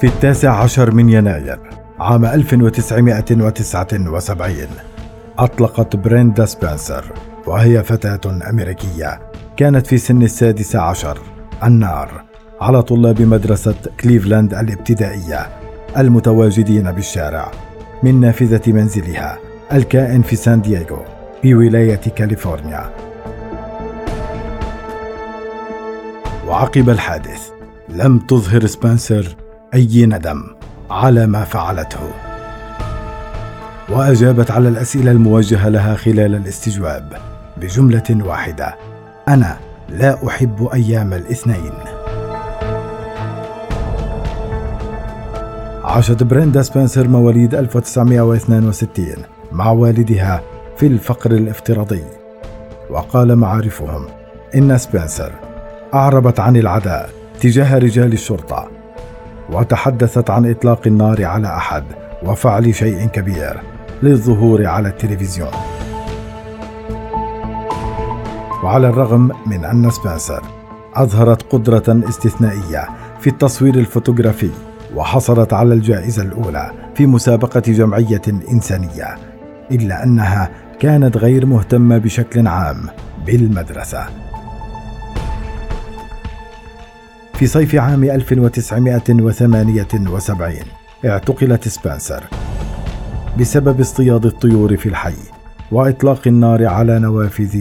في التاسع عشر من يناير عام 1979 أطلقت بريندا سبنسر وهي فتاة أمريكية كانت في سن السادسة عشر النار على طلاب مدرسة كليفلاند الابتدائية المتواجدين بالشارع من نافذة منزلها الكائن في سان دييغو بولاية كاليفورنيا. وعقب الحادث لم تظهر سبنسر أي ندم على ما فعلته. وأجابت على الأسئلة الموجهة لها خلال الاستجواب بجملة واحدة أنا لا أحب أيام الاثنين. عاشت بريندا سبنسر مواليد 1962 مع والدها في الفقر الافتراضي وقال معارفهم إن سبنسر أعربت عن العداء تجاه رجال الشرطة وتحدثت عن إطلاق النار على أحد وفعل شيء كبير للظهور على التلفزيون. وعلى الرغم من أن سبنسر أظهرت قدرة استثنائية في التصوير الفوتوغرافي وحصلت على الجائزة الأولى في مسابقة جمعية إنسانية إلا أنها كانت غير مهتمة بشكل عام بالمدرسة. في صيف عام 1978 اعتقلت سبنسر بسبب اصطياد الطيور في الحي وإطلاق النار على نوافذ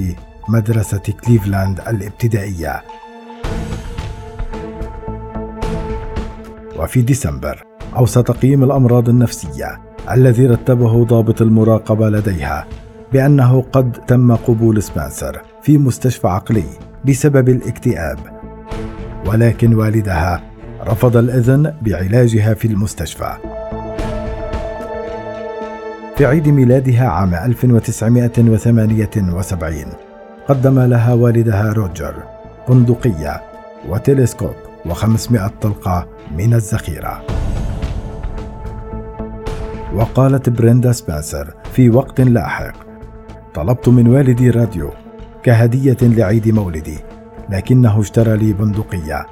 مدرسة كليفلاند الابتدائية. وفي ديسمبر اوصى تقييم الأمراض النفسية الذي رتبه ضابط المراقبة لديها بأنه قد تم قبول سبنسر في مستشفى عقلي بسبب الاكتئاب. ولكن والدها رفض الأذن بعلاجها في المستشفى. في عيد ميلادها عام 1978 قدم لها والدها روجر بندقية وتلسكوب و500 طلقة من الذخيرة. وقالت بريندا سبنسر في وقت لاحق طلبت من والدي راديو كهدية لعيد مولدي لكنه اشترى لي بندقية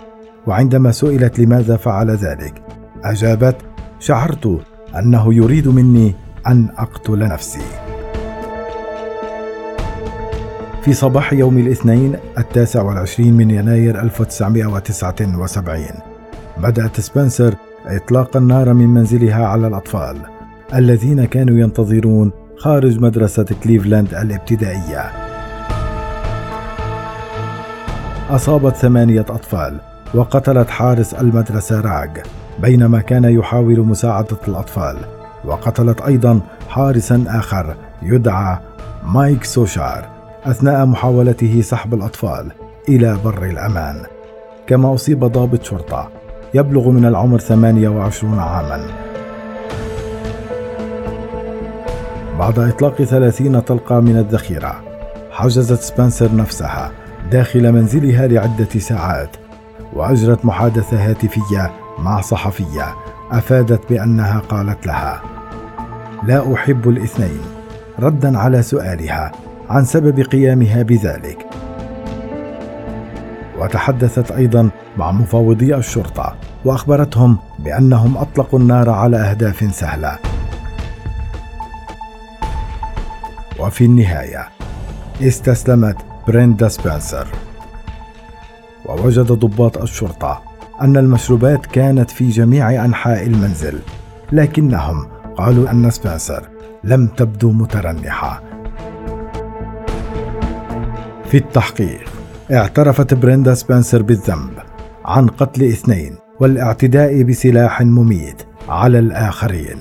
وعندما سئلت لماذا فعل ذلك أجابت شعرت أنه يريد مني أن أقتل نفسي. في صباح يوم الاثنين التاسع والعشرين من يناير 1979 بدأت سبنسر إطلاق النار من منزلها على الأطفال الذين كانوا ينتظرون خارج مدرسة كليفلاند الابتدائية. أصابت ثمانية أطفال وقتلت حارس المدرسة راج بينما كان يحاول مساعدة الأطفال. وقتلت أيضا حارسا آخر يدعى مايك سوشار أثناء محاولته سحب الأطفال إلى بر الأمان. كما أصيب ضابط شرطة يبلغ من العمر 28 عاما. بعد إطلاق 30 طلقة من الذخيرة حجزت سبنسر نفسها داخل منزلها لعدة ساعات وأجرت محادثة هاتفية مع صحفية أفادت بأنها قالت لها لا أحب الاثنين. ردا على سؤالها عن سبب قيامها بذلك. وتحدثت أيضا مع مفوضي الشرطة وأخبرتهم بأنهم أطلقوا النار على أهداف سهلة. وفي النهاية استسلمت بريندا سبنسر ووجد ضباط الشرطة أن المشروبات كانت في جميع أنحاء المنزل لكنهم قالوا أن سبنسر لم تبدو مترنحة. في التحقيق اعترفت بريندا سبنسر بالذنب عن قتل اثنين والاعتداء بسلاح مميت على الآخرين.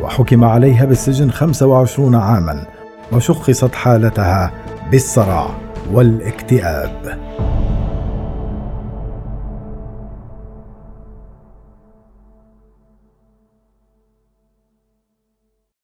وحكم عليها بالسجن 25 عاما وشخصت حالتها بالصرع والاكتئاب.